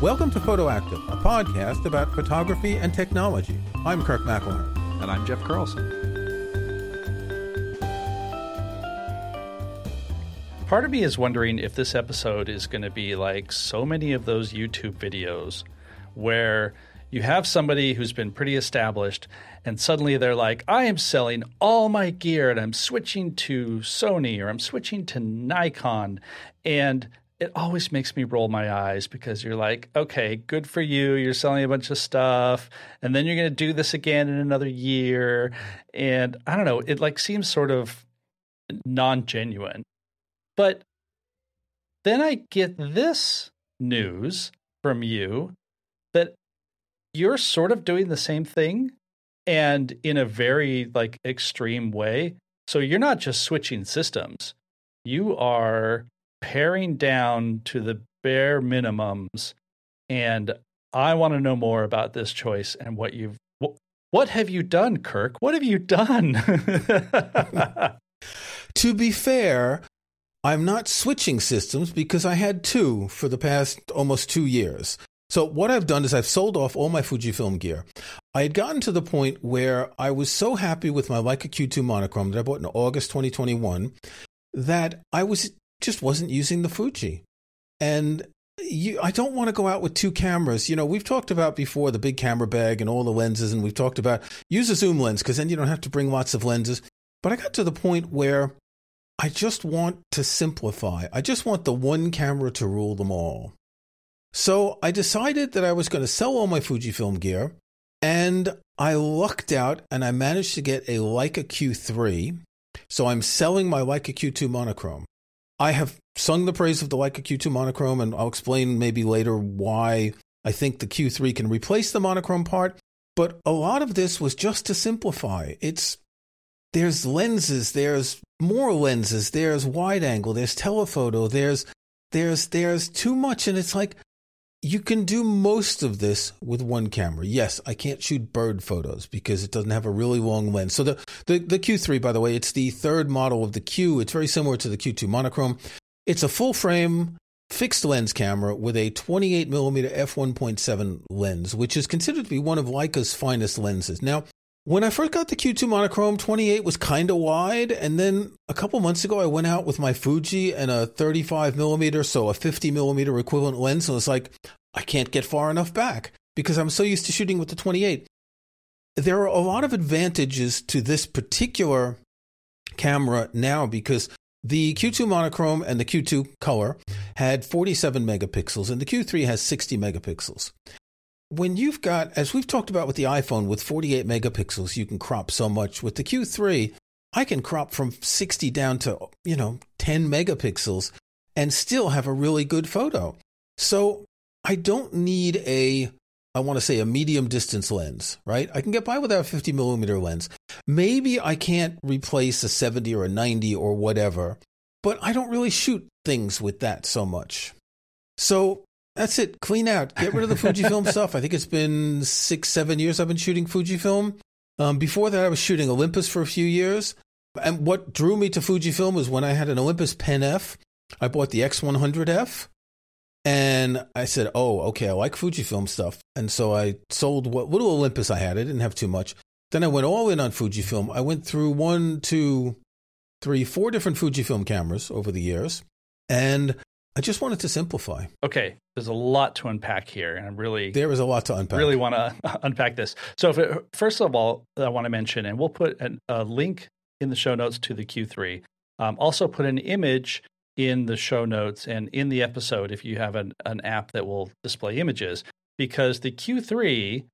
Welcome to Photoactive, a podcast about photography and technology. I'm Kirk McElhearn. And I'm Jeff Carlson. Part of me is wondering if this episode is going to be like so many of those YouTube videos where you have somebody who's been pretty established and suddenly they're like, I am selling all my gear and I'm switching to Sony or I'm switching to Nikon. And it always makes me roll my eyes because you're like, okay, good for you. You're selling a bunch of stuff and then you're going to do this again in another year. And I don't know, it like seems sort of non genuine. But then I get this news from you that you're sort of doing the same thing and in a very like extreme way. So you're not just switching systems. You are paring down to the bare minimums and I want to know more about this choice and what you've what, what have you done, Kirk? What have you done? to be fair, I'm not switching systems because I had two for the past almost two years. So what I've done is I've sold off all my Fujifilm gear. I had gotten to the point where I was so happy with my Leica Q2 monochrome that I bought in August 2021 that I was just wasn't using the Fuji. And you, I don't want to go out with two cameras. You know, we've talked about before the big camera bag and all the lenses, and we've talked about use a zoom lens because then you don't have to bring lots of lenses. But I got to the point where I just want to simplify. I just want the one camera to rule them all. So I decided that I was going to sell all my Fujifilm gear, and I lucked out and I managed to get a Leica Q3. So I'm selling my Leica Q2 monochrome. I have sung the praise of the Leica Q2 monochrome, and I'll explain maybe later why I think the Q3 can replace the monochrome part. But a lot of this was just to simplify. It's there's lenses, there's more lenses, there's wide angle, there's telephoto, there's there's there's too much, and it's like you can do most of this with one camera. Yes, I can't shoot bird photos because it doesn't have a really long lens. So the, the, the Q3, by the way, it's the third model of the Q. It's very similar to the Q2 monochrome. It's a full frame fixed lens camera with a 28 millimeter f1.7 lens, which is considered to be one of Leica's finest lenses. Now, when I first got the Q2 monochrome, 28 was kind of wide, and then a couple months ago, I went out with my Fuji and a 35 millimeter, so a 50 millimeter equivalent lens, and it's like I can't get far enough back because I'm so used to shooting with the 28. There are a lot of advantages to this particular camera now because the Q2 monochrome and the Q2 color had 47 megapixels, and the Q3 has 60 megapixels when you've got, as we've talked about with the iPhone, with 48 megapixels, you can crop so much. With the Q3, I can crop from 60 down to, you know, 10 megapixels and still have a really good photo. So I don't need a, I want to say a medium distance lens, right? I can get by without a 50 millimeter lens. Maybe I can't replace a 70 or a 90 or whatever, but I don't really shoot things with that so much. So that's it. Clean out. Get rid of the Fujifilm stuff. I think it's been six, seven years I've been shooting Fujifilm. Um, before that, I was shooting Olympus for a few years. And what drew me to Fujifilm was when I had an Olympus Pen F. I bought the X100F. And I said, oh, okay, I like Fujifilm stuff. And so I sold what little Olympus I had. I didn't have too much. Then I went all in on Fujifilm. I went through one, two, three, four different Fujifilm cameras over the years. And I just wanted to simplify. Okay, there's a lot to unpack here, and I'm really there is a lot to unpack. Really want to unpack this. So, it, first of all, I want to mention, and we'll put an, a link in the show notes to the Q3. Um, also, put an image in the show notes and in the episode if you have an, an app that will display images, because the Q3,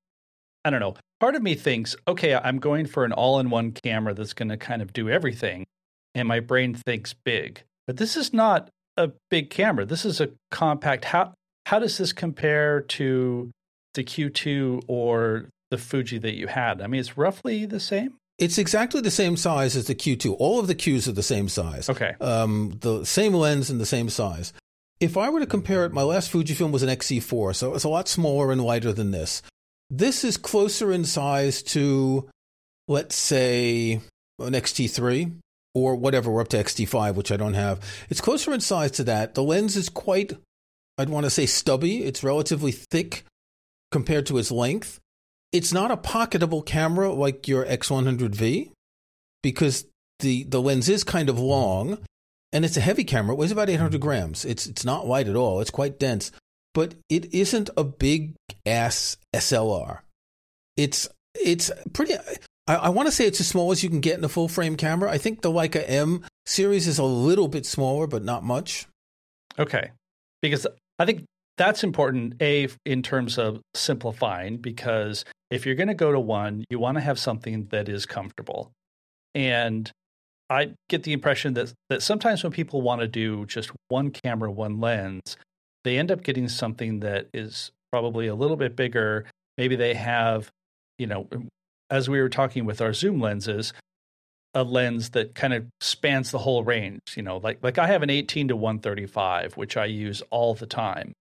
I don't know. Part of me thinks, okay, I'm going for an all-in-one camera that's going to kind of do everything, and my brain thinks big. But this is not a big camera. This is a compact. How how does this compare to the Q2 or the Fuji that you had? I mean, it's roughly the same. It's exactly the same size as the Q2. All of the Qs are the same size. Okay. Um, the same lens and the same size. If I were to compare it, my last Fujifilm was an XE4, so it's a lot smaller and lighter than this. This is closer in size to, let's say, an XT3 or whatever, we're up to XT5, which I don't have. It's closer in size to that. The lens is quite I'd want to say stubby. It's relatively thick compared to its length. It's not a pocketable camera like your X100V because the, the lens is kind of long and it's a heavy camera. It weighs about 800 grams. It's, it's not light at all. It's quite dense, but it isn't a big ass SLR. It's, it's pretty, I, I want to say it's as small as you can get in a full frame camera. I think the Leica M series is a little bit smaller, but not much. Okay. Because I think that's important, A, in terms of simplifying, because if you're going to go to one, you want to have something that is comfortable. And I get the impression that, that sometimes when people want to do just one camera, one lens, they end up getting something that is probably a little bit bigger. Maybe they have, you know, as we were talking with our zoom lenses, a lens that kind of spans the whole range. You know, like like I have an 18 to 135, which I use all the time,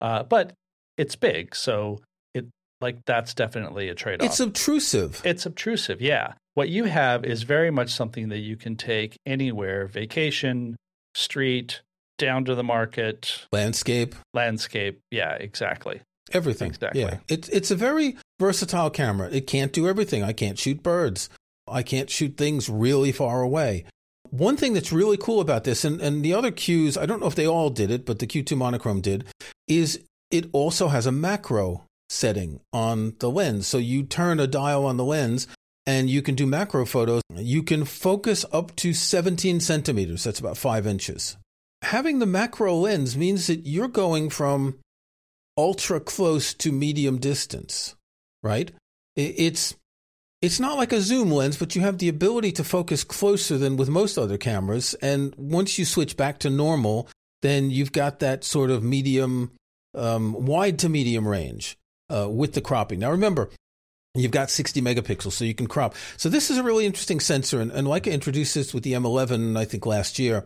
uh, but it's big, so it like that's definitely a trade off. It's obtrusive. It's obtrusive, yeah. What you have is very much something that you can take anywhere: vacation, street, down to the market, landscape, landscape. Yeah, exactly. Everything. Exactly. Yeah. It's it's a very versatile camera. It can't do everything. I can't shoot birds. I can't shoot things really far away. One thing that's really cool about this, and, and the other Qs, I don't know if they all did it, but the Q2 monochrome did, is it also has a macro setting on the lens. So you turn a dial on the lens and you can do macro photos. You can focus up to 17 centimeters, that's about five inches. Having the macro lens means that you're going from ultra close to medium distance, right? It's it's not like a zoom lens, but you have the ability to focus closer than with most other cameras. And once you switch back to normal, then you've got that sort of medium, um, wide to medium range uh, with the cropping. Now, remember, you've got 60 megapixels, so you can crop. So this is a really interesting sensor, and, and Leica introduced this with the M11, I think, last year.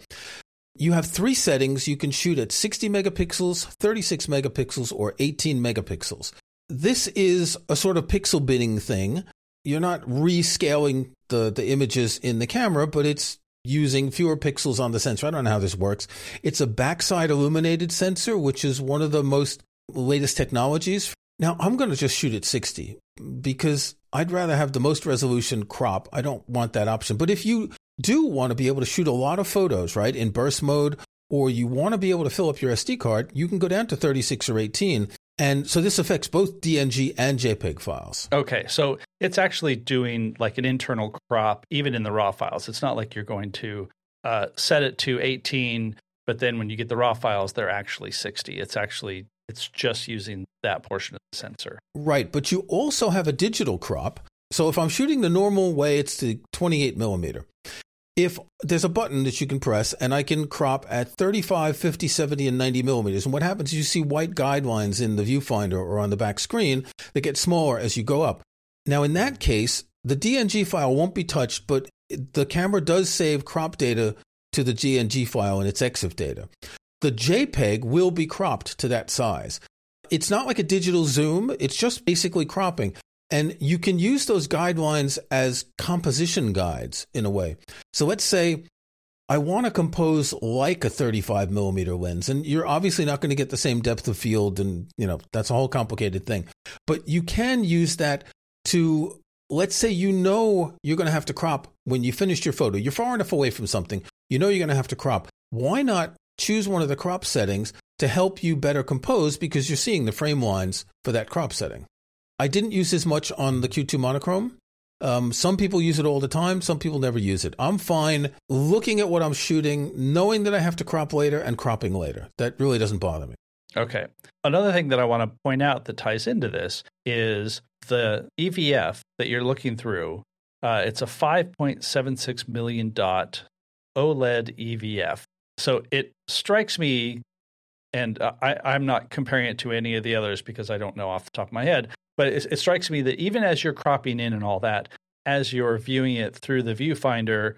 You have three settings. You can shoot at 60 megapixels, 36 megapixels, or 18 megapixels. This is a sort of pixel binning thing you're not rescaling the, the images in the camera, but it's using fewer pixels on the sensor. I don't know how this works. It's a backside illuminated sensor, which is one of the most latest technologies. Now, I'm going to just shoot at 60 because I'd rather have the most resolution crop. I don't want that option. But if you do want to be able to shoot a lot of photos, right, in burst mode, or you want to be able to fill up your SD card, you can go down to 36 or 18 and so this affects both DNG and JPEG files. Okay, so it's actually doing like an internal crop even in the raw files. It's not like you're going to uh, set it to 18, but then when you get the raw files, they're actually 60. It's actually it's just using that portion of the sensor. Right, but you also have a digital crop. So if I'm shooting the normal way, it's the 28 millimeter if there's a button that you can press and I can crop at 35, 50, 70, and 90 millimeters. And what happens is you see white guidelines in the viewfinder or on the back screen that get smaller as you go up. Now, in that case, the DNG file won't be touched, but the camera does save crop data to the DNG file in its EXIF data. The JPEG will be cropped to that size. It's not like a digital zoom, it's just basically cropping. And you can use those guidelines as composition guides in a way. So let's say I want to compose like a 35 millimeter lens, and you're obviously not going to get the same depth of field, and you know that's a whole complicated thing. But you can use that to, let's say, you know you're going to have to crop when you finish your photo. You're far enough away from something, you know you're going to have to crop. Why not choose one of the crop settings to help you better compose because you're seeing the frame lines for that crop setting? I didn't use this much on the Q2 monochrome. Um, some people use it all the time. Some people never use it. I'm fine looking at what I'm shooting, knowing that I have to crop later and cropping later. That really doesn't bother me. Okay. Another thing that I want to point out that ties into this is the EVF that you're looking through. Uh, it's a 5.76 million dot OLED EVF. So it strikes me, and I, I'm not comparing it to any of the others because I don't know off the top of my head, but it, it strikes me that even as you're cropping in and all that, as you're viewing it through the viewfinder,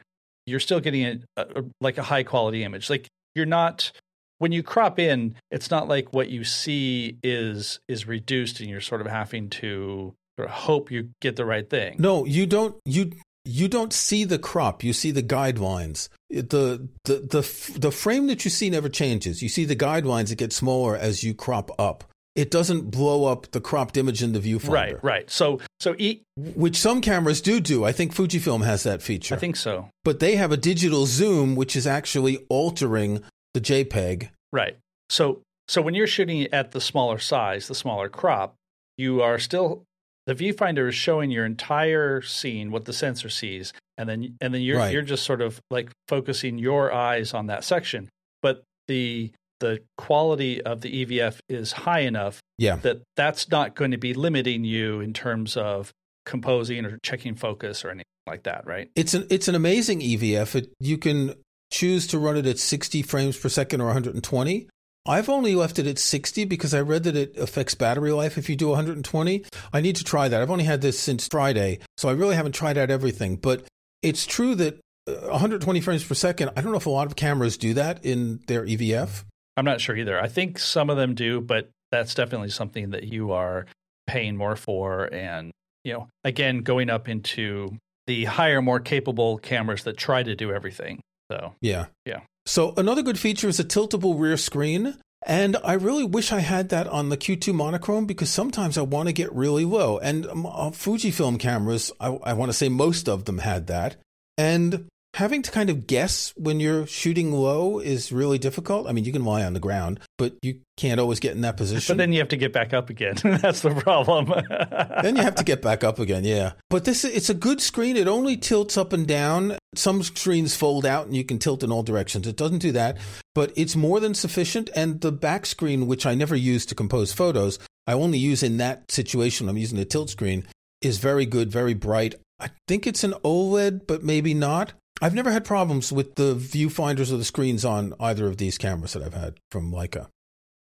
you're still getting a, a, like a high quality image. Like you're not when you crop in, it's not like what you see is is reduced, and you're sort of having to sort of hope you get the right thing. No, you don't. You you don't see the crop, you see the guidelines. The, the, the, the frame that you see never changes. You see the guidelines that get smaller as you crop up. It doesn't blow up the cropped image in the viewfinder. Right, right. So, so e- which some cameras do do. I think Fujifilm has that feature. I think so. But they have a digital zoom, which is actually altering the JPEG. Right. So, so when you're shooting at the smaller size, the smaller crop, you are still the viewfinder is showing your entire scene, what the sensor sees, and then and then you're Right. you're just sort of like focusing your eyes on that section. But the the quality of the EVF is high enough Yeah. that that's not going to be limiting you in terms of composing or checking focus or anything like that, right? It's an it's an amazing EVF. It, you can choose to run it at 60 frames per second or 120. I've only left it at 60 because I read that it affects battery life if you do 120. I need to try that. I've only had this since Friday, so I really haven't tried out everything. But it's true that uh, 120 frames per second. I don't know if a lot of cameras do that in their EVF. I'm not sure either. I think some of them do, but that's definitely something that you are paying more for. And, you know, again, going up into the higher, more capable cameras that try to do everything. So, Yeah. Yeah. So another good feature is a tiltable rear screen. And I really wish I had that on the Q2 monochrome because sometimes I want to get really low. And um, uh, Fujifilm cameras, I, I want to say most of them had that. And having to kind of guess when you're shooting low is really difficult. I mean, you can lie on the ground, but you can't always get in that position. but then you have to get back up again. that's the problem. then you have to get back up again, yeah. But this it's a good screen. It only tilts up and down. Some screens fold out and you can tilt in all directions. It doesn't do that, but it's more than sufficient and the back screen which I never use to compose photos, I only use in that situation. I'm using the tilt screen is very good, very bright. I think it's an OLED, but maybe not. I've never had problems with the viewfinders or the screens on either of these cameras that I've had from Leica.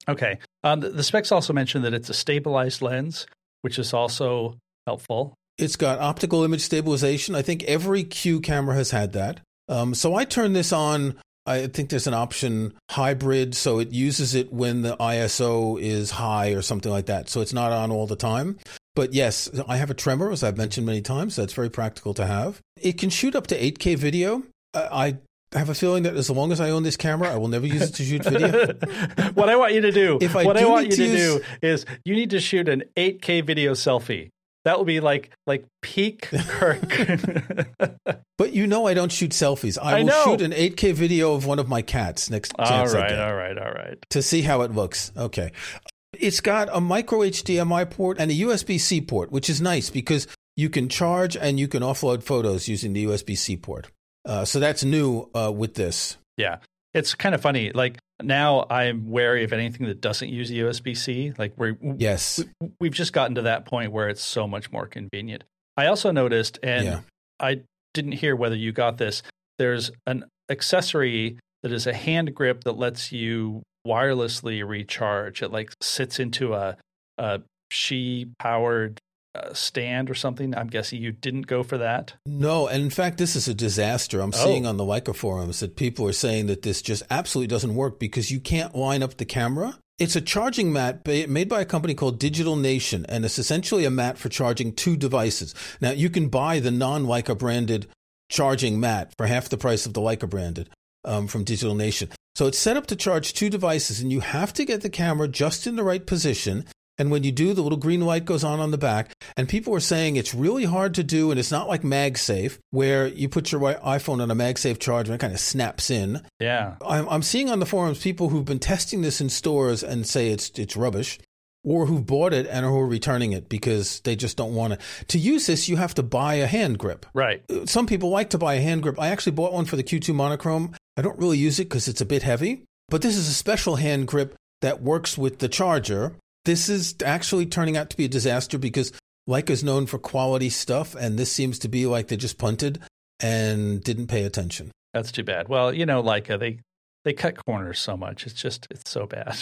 okay. Um, the, the specs also mention that it's a stabilized lens, which is also helpful. It's got optical image stabilization. I think every Q camera has had that. Um, so I turn this on. I think there's an option hybrid, so it uses it when the ISO is high or something like that. So it's not on all the time. But yes, I have a tremor, as I've mentioned many times. So that's very practical to have. It can shoot up to 8K video. I I have a feeling that as long as I own this camera, I will never use it to shoot video. what I want you to do, If I what I want you to use- do is you need to shoot an 8K video selfie. That will be like like peak Kirk. But you know I don't shoot selfies. I, I will know. shoot an 8K video of one of my cats next all chance I right, get. all right, all right. to see how it looks. Okay. It's got a micro HDMI port and a USB C port, which is nice because you can charge and you can offload photos using the USB C port. Uh, so that's new uh, with this. Yeah. It's kind of funny. Like now I'm wary of anything that doesn't use USB C. Like we're Yes. we've just gotten to that point where it's so much more convenient. I also noticed, and Yeah. I didn't hear whether you got this. There's an accessory that is a hand grip that lets you wirelessly recharge. It like sits into a, a Qi powered uh, stand or something. I'm guessing you didn't go for that. No, and in fact, this is a disaster. I'm Oh. seeing on the Leica forums that people are saying that this just absolutely doesn't work because you can't line up the camera. It's a charging mat made by a company called Digital Nation, and it's essentially a mat for charging two devices. Now, you can buy the non Leica branded charging mat for half the price of the Leica branded um, from Digital Nation. So it's set up to charge two devices, and you have to get the camera just in the right position. And when you do, the little green light goes on on the back. And people are saying it's really hard to do, and it's not like MagSafe, where you put your iPhone on a MagSafe charger and it kind of snaps in. Yeah. I'm, I'm seeing on the forums people who've been testing this in stores and say it's it's rubbish, or who've bought it and who are returning it because they just don't want to. To use this, you have to buy a hand grip. Right. Uh, some people like to buy a hand grip. I actually bought one for the Q2 monochrome. I don't really use it because it's a bit heavy, but this is a special hand grip that works with the charger. This is actually turning out to be a disaster because Leica's known for quality stuff, and this seems to be like they just punted and didn't pay attention. That's too bad. Well, you know, like uh, they they cut corners so much. It's just it's so bad.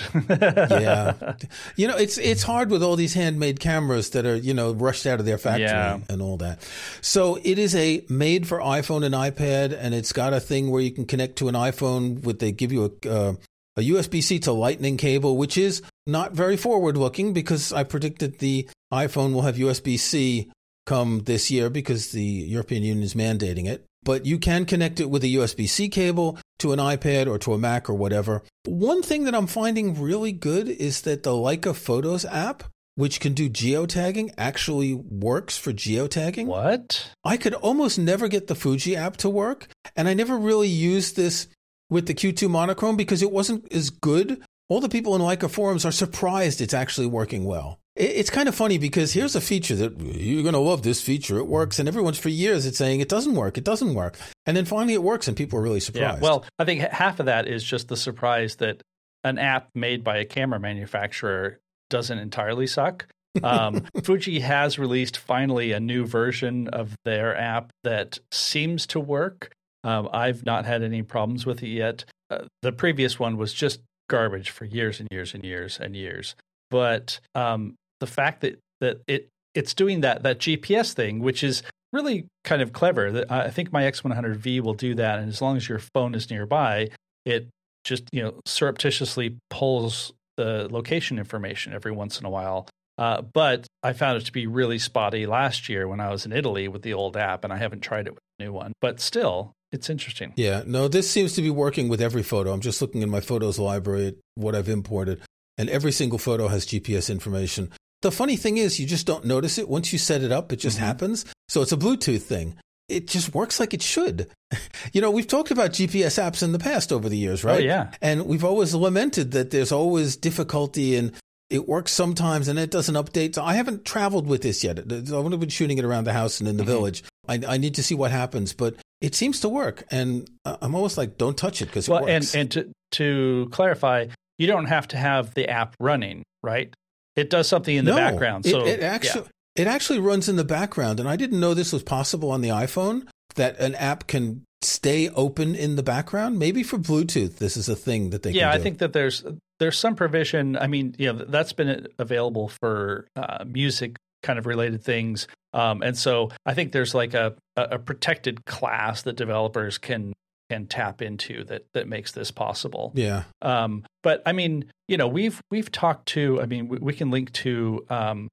yeah. You know, it's it's hard with all these handmade cameras that are, you know, rushed out of their factory Yeah. and all that. So it is a made for iPhone and iPad and it's got a thing where you can connect to an iPhone with they give you a uh, a USB-C to lightning cable, which is not very forward looking because I predicted the iPhone will have USB-C come this year because the European Union is mandating it. But you can connect it with a USB C cable to an iPad or to a Mac or whatever. One thing that I'm finding really good is that the Leica Photos app, which can do geotagging, actually works for geotagging. What? I could almost never get the Fuji app to work. And I never really used this with the Q2 monochrome because it wasn't as good. All the people in Leica forums are surprised it's actually working well. It's kind of funny because here's a feature that you're going to love this feature. It works. And everyone's for years, it's saying it doesn't work. It doesn't work. And then finally it works and people are really surprised. Yeah. Well, I think half of that is just the surprise that an app made by a camera manufacturer doesn't entirely suck. Um, Fuji has released finally a new version of their app that seems to work. Um, I've not had any problems with it yet. Uh, the previous one was just garbage for years and years and years and years. But um, the fact that that it it's doing that that GPS thing, which is really kind of clever. I think my X100V will do that, and as long as your phone is nearby, it just you know surreptitiously pulls the location information every once in a while. Uh, but I found it to be really spotty last year when I was in Italy with the old app, and I haven't tried it with the new one. But still, it's interesting. Yeah, no, this seems to be working with every photo. I'm just looking in my photos library at what I've imported, and every single photo has GPS information. The funny thing is, you just don't notice it. Once you set it up, it just mm-hmm. happens. So it's a Bluetooth thing. It just works like it should. you know, we've talked about GPS apps in the past over the years, right? Oh, yeah. And we've always lamented that there's always difficulty and it works sometimes and it doesn't update. So I haven't traveled with this yet. I've only been shooting it around the house and in the mm-hmm. village. I, I, need to see what happens, but it seems to work. And I'm almost like, don't touch it because well, it works. And, and to, to clarify, you don't have to have the app running, right? It does something in the no, background. So it, it actually yeah. it actually runs in the background, and I didn't know this was possible on the iPhone that an app can stay open in the background. Maybe for Bluetooth, this is a thing that they. Can do. Yeah, I think that there's there's some provision. I mean, you know, that's been available for uh, music kind of related things, um, and so I think there's like a a protected class that developers can can tap into that that makes this possible. Yeah. Um, but I mean, you know, we've we've talked to. I mean, we, we can link to um,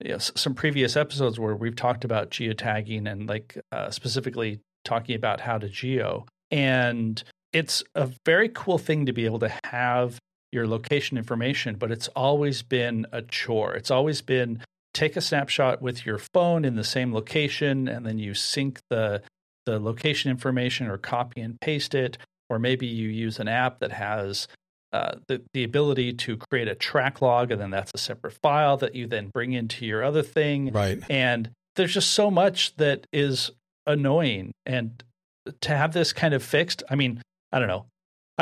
you know, some previous episodes where we've talked about geotagging and like uh, specifically talking about how to geo. And it's a very cool thing to be able to have your location information, but it's always been a chore. It's always been take a snapshot with your phone in the same location and then you sync the the location information or copy and paste it, or maybe you use an app that has uh, the, the ability to create a track log, and then that's a separate file that you then bring into your other thing. Right. And there's just so much that is annoying. And to have this kind of fixed, I mean, I don't know.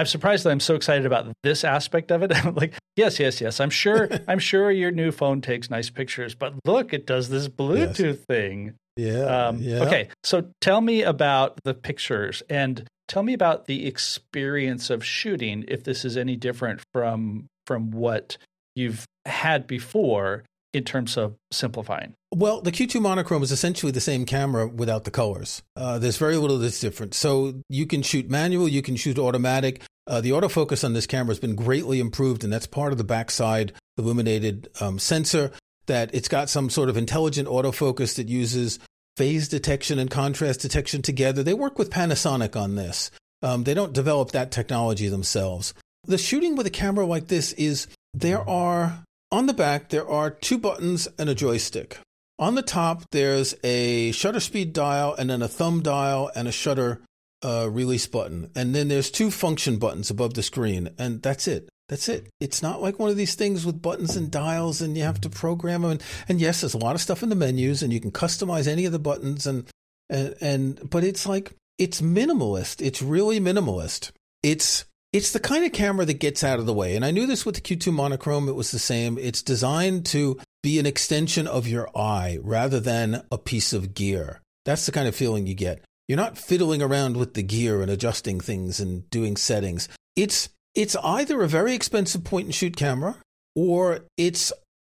I'm surprised that I'm so excited about this aspect of it. I'm like, yes, yes, yes. I'm sure. I'm sure your new phone takes nice pictures, but look, it does this Bluetooth yes. thing. Yeah, um, yeah. Okay, so tell me about the pictures and tell me about the experience of shooting. If this is any different from from what you've had before in terms of simplifying. Well, the Q2 monochrome is essentially the same camera without the colors. Uh, there's very little that's different. So you can shoot manual, you can shoot automatic. Uh, the autofocus on this camera has been greatly improved, and that's part of the backside illuminated um, sensor that it's got some sort of intelligent autofocus that uses phase detection and contrast detection together. They work with Panasonic on this. Um, they don't develop that technology themselves. The shooting with a camera like this is there are, on the back, there are two buttons and a joystick. On the top, there's a shutter speed dial and then a thumb dial and a shutter uh, release button. And then there's two function buttons above the screen, and that's it. That's it. It's not like one of these things with buttons and dials and you have to program them. And, and yes, there's a lot of stuff in the menus and you can customize any of the buttons and, and, and, but it's like, it's minimalist. It's really minimalist. It's, it's the kind of camera that gets out of the way. And I knew this with the Q2 monochrome. It was the same. It's designed to be an extension of your eye rather than a piece of gear. That's the kind of feeling you get. You're not fiddling around with the gear and adjusting things and doing settings. It's it's either a very expensive point and shoot camera or it's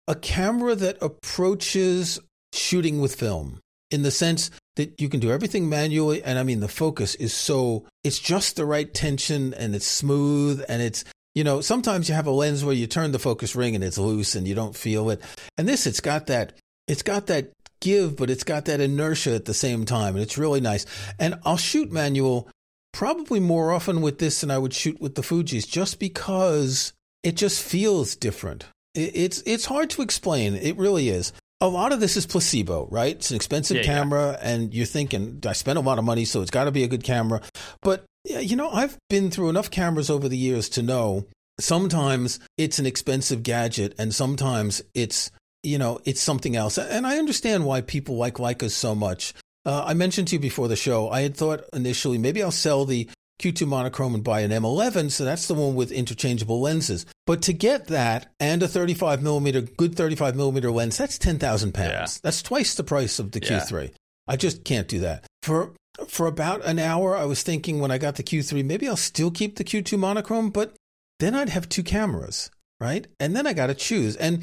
a camera that approaches shooting with film in the sense that you can do everything manually and i mean the focus is so it's just the right tension and it's smooth and it's you know sometimes you have a lens where you turn the focus ring and it's loose and you don't feel it and this it's got that it's got that give, but it's got that inertia at the same time, and it's really nice. And I'll shoot manual probably more often with this than I would shoot with the Fuji's, just because it just feels different. It's it's hard to explain. It really is. A lot of this is placebo, right? It's an expensive Yeah, yeah. camera, and you're thinking, I spent a lot of money, so it's got to be a good camera. But you know, I've been through enough cameras over the years to know sometimes it's an expensive gadget, and sometimes it's you know it's something else. And I understand why people like Leica so much. Uh, I mentioned to you before the show, I had thought initially maybe I'll sell the Q2 monochrome and buy an M11, so that's the one with interchangeable lenses. But to get that and a 35 millimeter, good 35 millimeter lens, that's 10,000 pounds. Yeah. That's twice the price of the Yeah. Q3. I just can't do that. For for about an hour, I was thinking when I got the Q3, maybe I'll still keep the Q2 monochrome, but then I'd have two cameras, right? And then I got to choose. And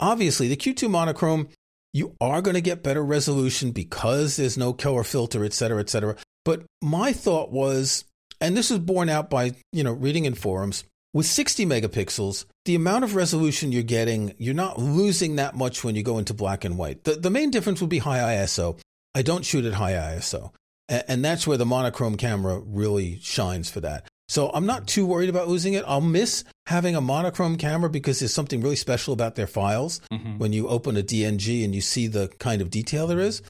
obviously, the Q2 monochrome, you are going to get better resolution because there's no color filter, et cetera, et cetera. But my thought was, and this is borne out by you know reading in forums, with 60 megapixels, the amount of resolution you're getting, you're not losing that much when you go into black and white. The, the main difference would be high ISO. I don't shoot at high ISO. A- And that's where the monochrome camera really shines for that. So I'm not too worried about losing it. I'll miss having a monochrome camera because there's something really special about their files Mhm. when you open a DNG and you see the kind of detail there is.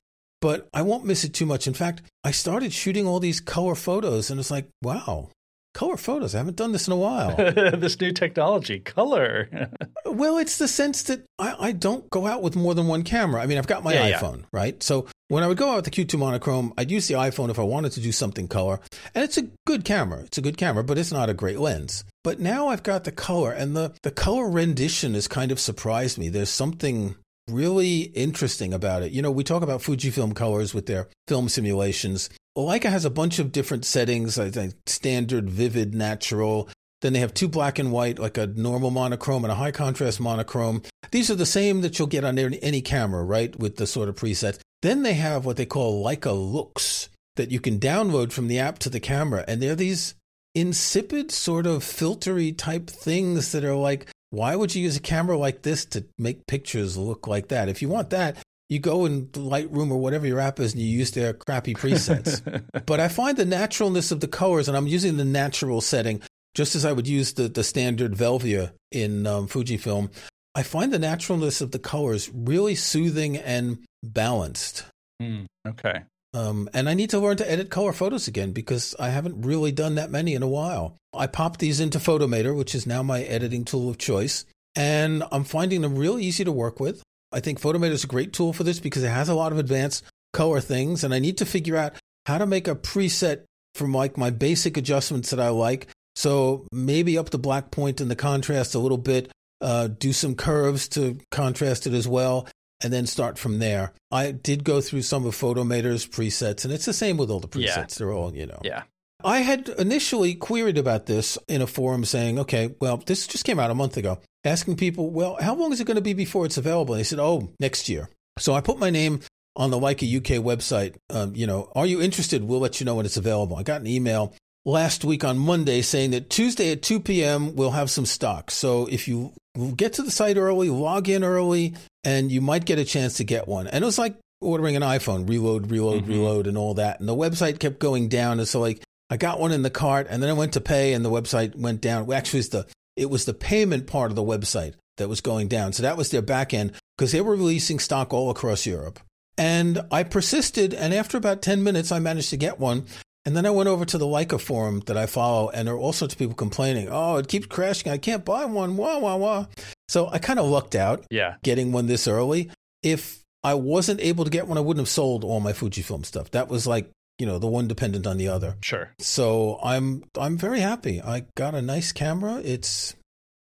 But I won't miss it too much. In fact, I started shooting all these color photos and it's like, wow, color photos. I haven't done this in a while. this new technology, color. Well, it's the sense that I, I don't go out with more than one camera. I mean, I've got my Yeah, yeah. iPhone, right? So when I would go out with the Q2 monochrome, I'd use the iPhone if I wanted to do something color. And it's a good camera. It's a good camera, but it's not a great lens. But now I've got the color, and the, the color rendition has kind of surprised me. There's something really interesting about it. You know, we talk about Fujifilm colors with their film simulations. Leica has a bunch of different settings, I think standard, vivid, natural. Then they have two black and white, like a normal monochrome and a high contrast monochrome. These are the same that you'll get on any, camera, right? With the sort of presets. Then they have what they call Leica looks that you can download from the app to the camera. And they're these insipid, sort of filtery type things that are like, why would you use a camera like this to make pictures look like that? If you want that, you go in Lightroom or whatever your app is and you use their crappy presets. but I find the naturalness of the colors, and I'm using the natural setting just as I would use the, the standard Velvia in um, Fujifilm. I find the naturalness of the colors really soothing and balanced. Hmm, okay. Um, and I need to learn to edit color photos again because I haven't really done that many in a while. I popped these into Photomator, which is now my editing tool of choice, and I'm finding them real easy to work with. I think Photomator is a great tool for this because it has a lot of advanced color things, and I need to figure out how to make a preset from like my basic adjustments that I like. So maybe up the black point and the contrast a little bit, uh, do some curves to contrast it as well, and then start from there. I did go through some of Photomator's presets, and it's the same with all the presets. Yeah. They're all, you know. Yeah. I had initially queried about this in a forum saying, okay, well, this just came out a month ago, asking people, well, how long is it going to be before it's available? And they said, oh, next year. So I put my name on the Leica UK website. Um, you know, are you interested? We'll let you know when it's available. I got an email last week on Monday saying that Tuesday at 2 p.m. we'll have some stock. So if you get to the site early, log in early, and you might get a chance to get one. And it was like ordering an iPhone, reload, reload, Mhm. reload, and all that. And the website kept going down. And so like I got one in the cart, and then I went to pay, and the website went down. Actually, it's the it was the payment part of the website that was going down. So that was their back end because they were releasing stock all across Europe. And I persisted, and after about 10 minutes, I managed to get one. And then I went over to the Leica forum that I follow, and there are all sorts of people complaining, oh, it keeps crashing. I can't buy one. Wah, wah, wah. So I kind of lucked out Yeah. getting one this early. If I wasn't able to get one, I wouldn't have sold all my Fujifilm stuff. That was like, you know, the one dependent on the other. Sure. So I'm I'm very happy. I got a nice camera. It's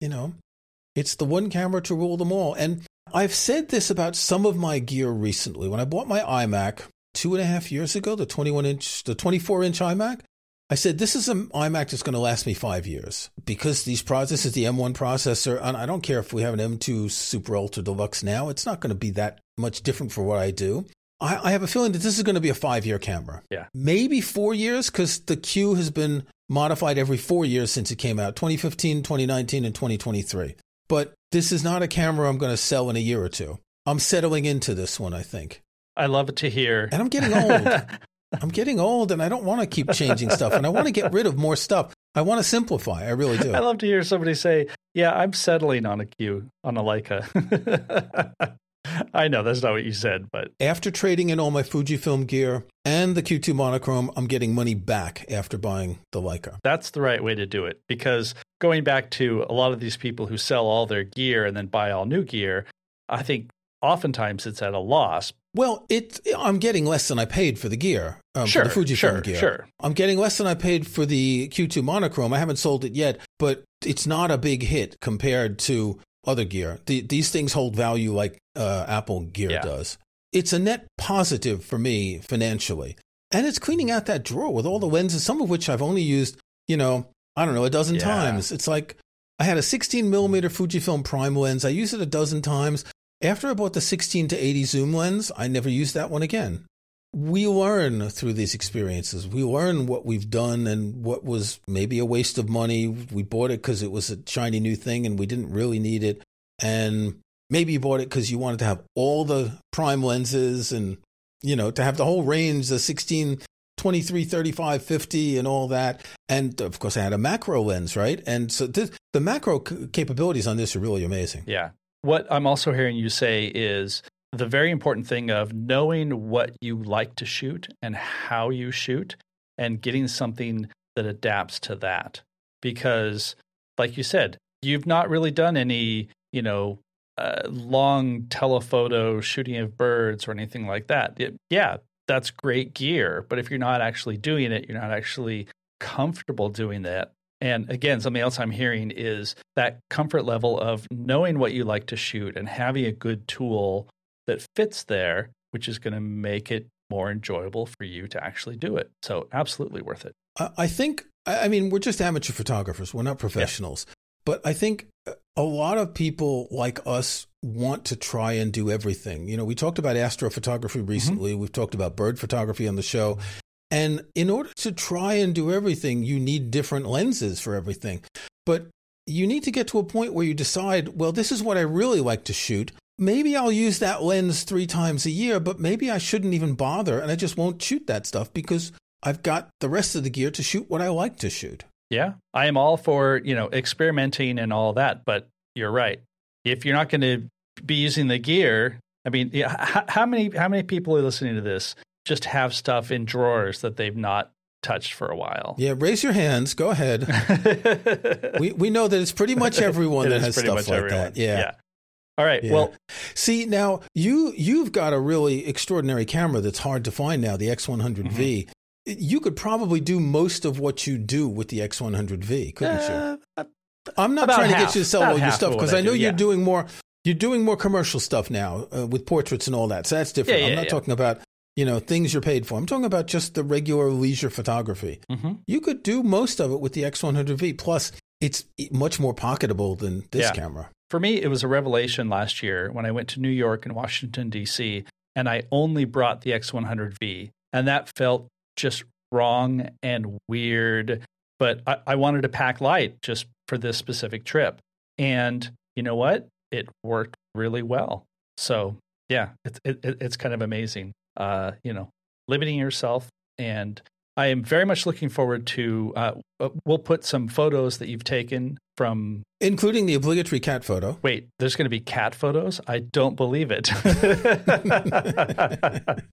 you know, it's the one camera to rule them all. And I've said this about some of my gear recently. When I bought my iMac two and a half years ago, the 21 inch, the 24 inch iMac, I said this is an iMac that's going to last me five years because these pro this is the M1 processor, and I don't care if we have an M2 Super Ultra Deluxe now. It's not going to be that much different for what I do. I, I have a feeling that this is going to be a five year camera. Yeah. Maybe four years because the Q has been modified every four years since it came out 2015, 2019, and 2023. But this is not a camera I'm going to sell in a year or two. I'm settling into this one, I think. I love it to hear. And I'm getting old. I'm getting old and I don't want to keep changing stuff and I want to get rid of more stuff. I want to simplify. I really do. I love to hear somebody say, "Yeah, I'm settling on a Q on a Leica." I know that's not what you said, but after trading in all my Fujifilm gear and the Q2 monochrome, I'm getting money back after buying the Leica. That's the right way to do it because going back to a lot of these people who sell all their gear and then buy all new gear, I think oftentimes it's at a loss. Well, it I'm getting less than I paid for the gear, um, sure, for the Fujifilm sure, gear. Sure. I'm getting less than I paid for the Q2 monochrome. I haven't sold it yet, but it's not a big hit compared to other gear. The, these things hold value like uh, Apple gear Yeah. does. It's a net positive for me financially, and it's cleaning out that drawer with all the lenses, some of which I've only used, you know, I don't know, a dozen Yeah. times. It's like I had a 16 millimeter Fujifilm prime lens. I used it a dozen times. After I bought the 16 to 80 zoom lens, I never used that one again. We learn through these experiences. We learn what we've done and what was maybe a waste of money. We bought it because it was a shiny new thing and we didn't really need it. And maybe you bought it because you wanted to have all the prime lenses and, you know, to have the whole range, the 16, 23, 35, 50 and all that. And of course, I had a macro lens, right? And so this, the macro c- capabilities on this are really amazing. Yeah. What I'm also hearing you say is the very important thing of knowing what you like to shoot and how you shoot and getting something that adapts to that. Because, like you said, you've not really done any, you know, uh, long telephoto shooting of birds or anything like that. It, yeah, that's great gear. But if you're not actually doing it, you're not actually comfortable doing that. And again, something else I'm hearing is that comfort level of knowing what you like to shoot and having a good tool that fits there, which is going to make it more enjoyable for you to actually do it. So, absolutely worth it. I think, I I mean, we're just amateur photographers. We're not professionals. But I think a lot of people like us want to try and do everything. You know, we talked about astrophotography mm-hmm. recently. We've talked about bird photography on the show. And in order to try and do everything, you need different lenses for everything. But you need to get to a point where you decide, well, this is what I really like to shoot. Maybe I'll use that lens three times a year, but maybe I shouldn't even bother and I just won't shoot that stuff because I've got the rest of the gear to shoot what I like to shoot. Yeah, I am all for, you know, experimenting and all that, but you're right. If you're not going to be using the gear, I mean, how, how many how many people are listening to this just have stuff in drawers that they've not touched for a while? Yeah, raise your hands. Go ahead. we we know that it's pretty much everyone that has stuff like everyone. that. Yeah. All right. Yeah. Well, See, now you you've got a really extraordinary camera that's hard to find now, the X100V. Mm-hmm. You could probably do most of what you do with the X100V, couldn't you? uh, I'm not trying to get you to sell all your stuff because I know do, you're yeah. doing more. You're doing more commercial stuff now uh, with portraits and all that. So that's different. Yeah, I'm not yeah. talking about you know things you're paid for. I'm talking about just the regular leisure photography. mhm. You could do most of it with the X100V. Plus, it's much more pocketable than this Yeah. camera. for me, it was a revelation last year when I went to New York and Washington, D.C., and I only brought the X100V. And that felt just wrong and weird. But I, I wanted to pack light just for this specific trip. And you know what? It worked really well. So, yeah, it's, it, it- it's kind of amazing. Uh, you know, limiting yourself. And I am very much looking forward to, uh, uh, we'll put some photos that you've taken from including the obligatory cat photo. Wait, there's going to be cat photos? I don't believe it.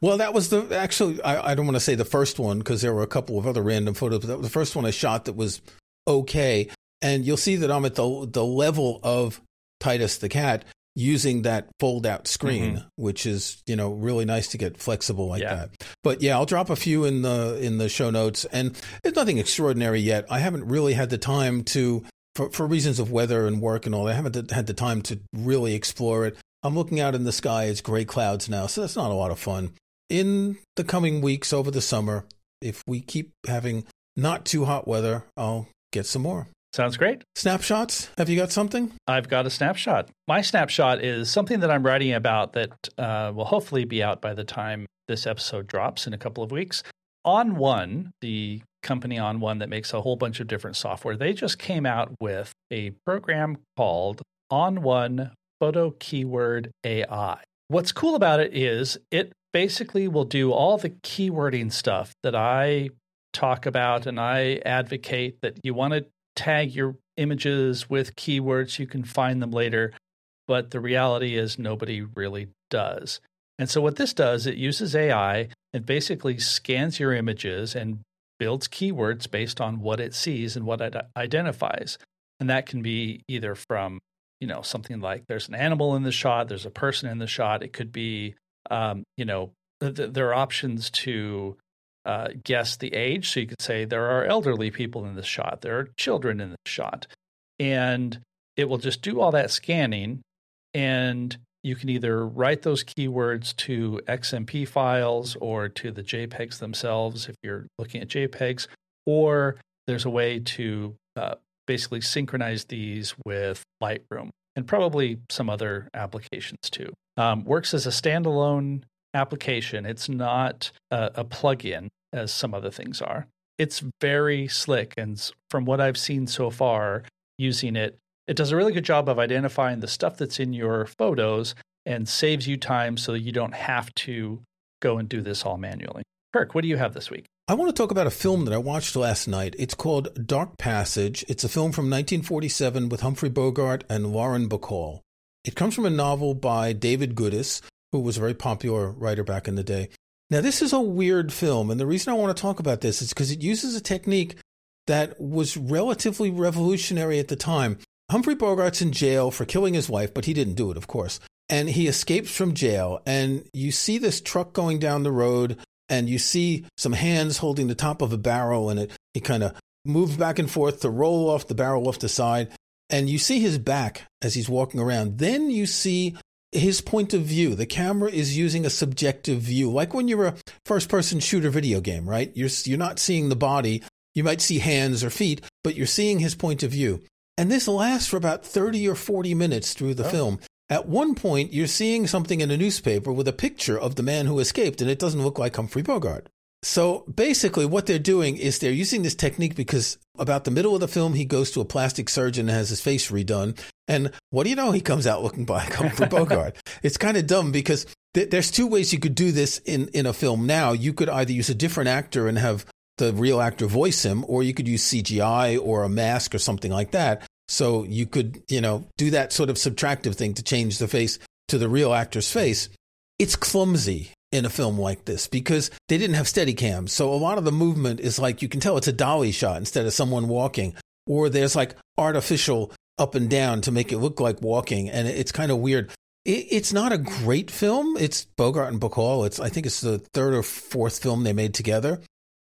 Well, that was the actually. I, I don't want to say the first one because there were a couple of other random photos, but that was the first one I shot that was okay. And you'll see that I'm at the the level of Titus the cat using that fold out screen, mm-hmm. which is you know really nice to get flexible like Yeah. that. But yeah, I'll drop a few in the in the show notes, and it's nothing extraordinary yet. I haven't really had the time to. For, for reasons of weather and work and all, I haven't had the time to really explore it. I'm looking out in the sky. It's gray clouds now, so that's not a lot of fun. In the coming weeks over the summer, if we keep having not too hot weather, I'll get some more. Sounds great. Snapshots? Have you got something? I've got a snapshot. My snapshot is something that I'm writing about that uh, will hopefully be out by the time this episode drops in a couple of weeks. ON1, the company ON1 that makes a whole bunch of different software, they just came out with a program called ON1 Photo Keyword AI. what's cool about it is it basically will do all the keywording stuff that I talk about and I advocate that you want to tag your images with keywords you can find them later but the reality is nobody really does. And so what this does it uses ai and basically scans your images and builds keywords based on what it sees and what it identifies. And that can be either from you know something like there's an animal in the shot there's a person in the shot. It could be um, you know th- there are options to uh, guess the age. So you could say there are elderly people in the shot. There are children in the shot. And it will just do all that scanning. And you can either write those keywords to xmp files or to the jpegs themselves if you're looking at jpegs or there's a way to uh, basically synchronize these with Lightroom and probably some other applications too. Um, works as a standalone application. It's not a, a plugin as some other things are. It's very slick, and from what I've seen so far, using it, it does a really good job of identifying the stuff that's in your photos and saves you time so you don't have to go and do this all manually. Kirk, what do you have this week? I want to talk about a film that I watched last night. It's called Dark Passage. It's a film from 1947 with Humphrey Bogart and Lauren Bacall. It comes from a novel by David Goodis, who was a very popular writer back in the day. Now, this is a weird film, and the reason I want to talk about this is because it uses a technique that was relatively revolutionary at the time. Humphrey Bogart's in jail for killing his wife, but he didn't do it, of course. And he escapes from jail, and you see this truck going down the road and you see some hands holding the top of a barrel and it he kind of moves back and forth to roll off the barrel off the side and you see his back as he's walking around then you see his point of view. The camera is using a subjective view. Like when you're a first person shooter video game right? You're you're not seeing the body. You might see hands or feet but you're seeing his point of view. And this lasts for about 30 or 40 minutes through the oh. film. At one point, you're seeing something in a newspaper with a picture of the man who escaped, and it doesn't look like Humphrey Bogart. So basically, what they're doing is they're using this technique because about the middle of the film, he goes to a plastic surgeon and has his face redone. And what do you know? He comes out looking like Humphrey Bogart. it's kind of dumb because th- there's two ways you could do this in, in a film now. You could either use a different actor and have the real actor voice him, or you could use CGI or a mask or something like that. So you could, you know, do that sort of subtractive thing to change the face to the real actor's face. It's clumsy in a film like this because they didn't have steady cams. So a lot of the movement is like you can tell it's a dolly shot instead of someone walking, or there's like artificial up and down to make it look like walking. And it's kind of weird. it's not a great film. It's Bogart and Bacall. It's, I think it's the third or fourth film they made together.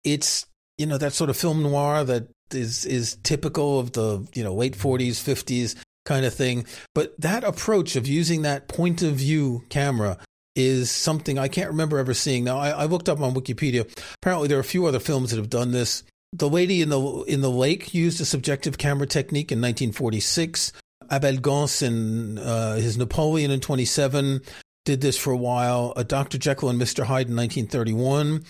It's, you know, that sort of film noir that is is typical of the you know late 40s 50s kind of thing but that approach of using that point of view camera is something i can't remember ever seeing now I, I, looked up on wikipedia apparently there are a few other films that have done this the lady in the in the lake used a subjective camera technique in 1946 abel gance in uh, his napoleon in 27 did this for a while a dr jekyll and mr hyde in 1931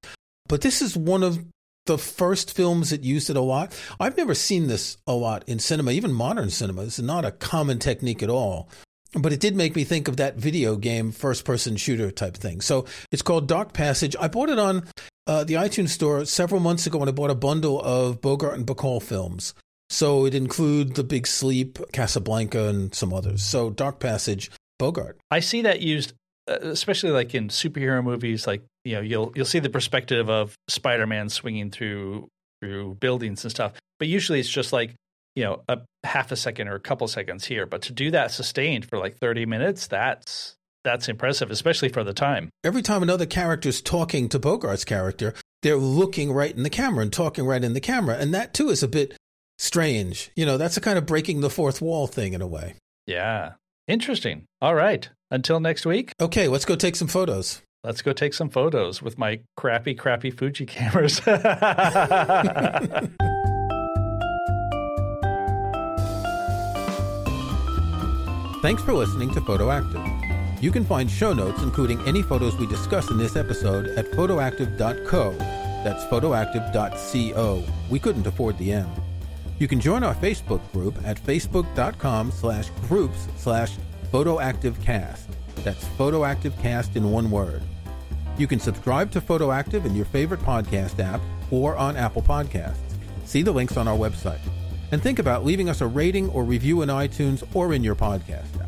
but this is one of the first films that used it a lot. I've never seen this a lot in cinema, even modern cinema. It's not a common technique at all. But it did make me think of that video game first person shooter type thing. So it's called Dark Passage. I bought it on uh, the iTunes store several months ago when I bought a bundle of Bogart and Bacall films. So it includes The Big Sleep, Casablanca, and some others. So Dark Passage, Bogart. I see that used uh, especially like in superhero movies, like you know, you'll you'll see the perspective of Spider-Man swinging through through buildings and stuff. But usually it's just like you know a half a second or a couple seconds here. But to do that sustained for like thirty minutes, that's that's impressive, especially for the time. Every time another character is talking to Bogart's character, they're looking right in the camera and talking right in the camera, and that too is a bit strange. You know, that's a kind of breaking the fourth wall thing in a way. Yeah, interesting. All right. Until next week. Okay, let's go take some photos. Let's go take some photos with my crappy, crappy Fuji cameras. Thanks for listening to Photoactive. You can find show notes, including any photos we discuss in this episode, at photoactive.co. That's photoactive.co. We couldn't afford the M. You can join our Facebook group at facebook.com slash groups slash photoactivecast. That's PhotoActive in one word. You can subscribe to Photoactive in your favorite podcast app or on Apple Podcasts. See the links on our website. And think about leaving us a rating or review in iTunes or in your podcast.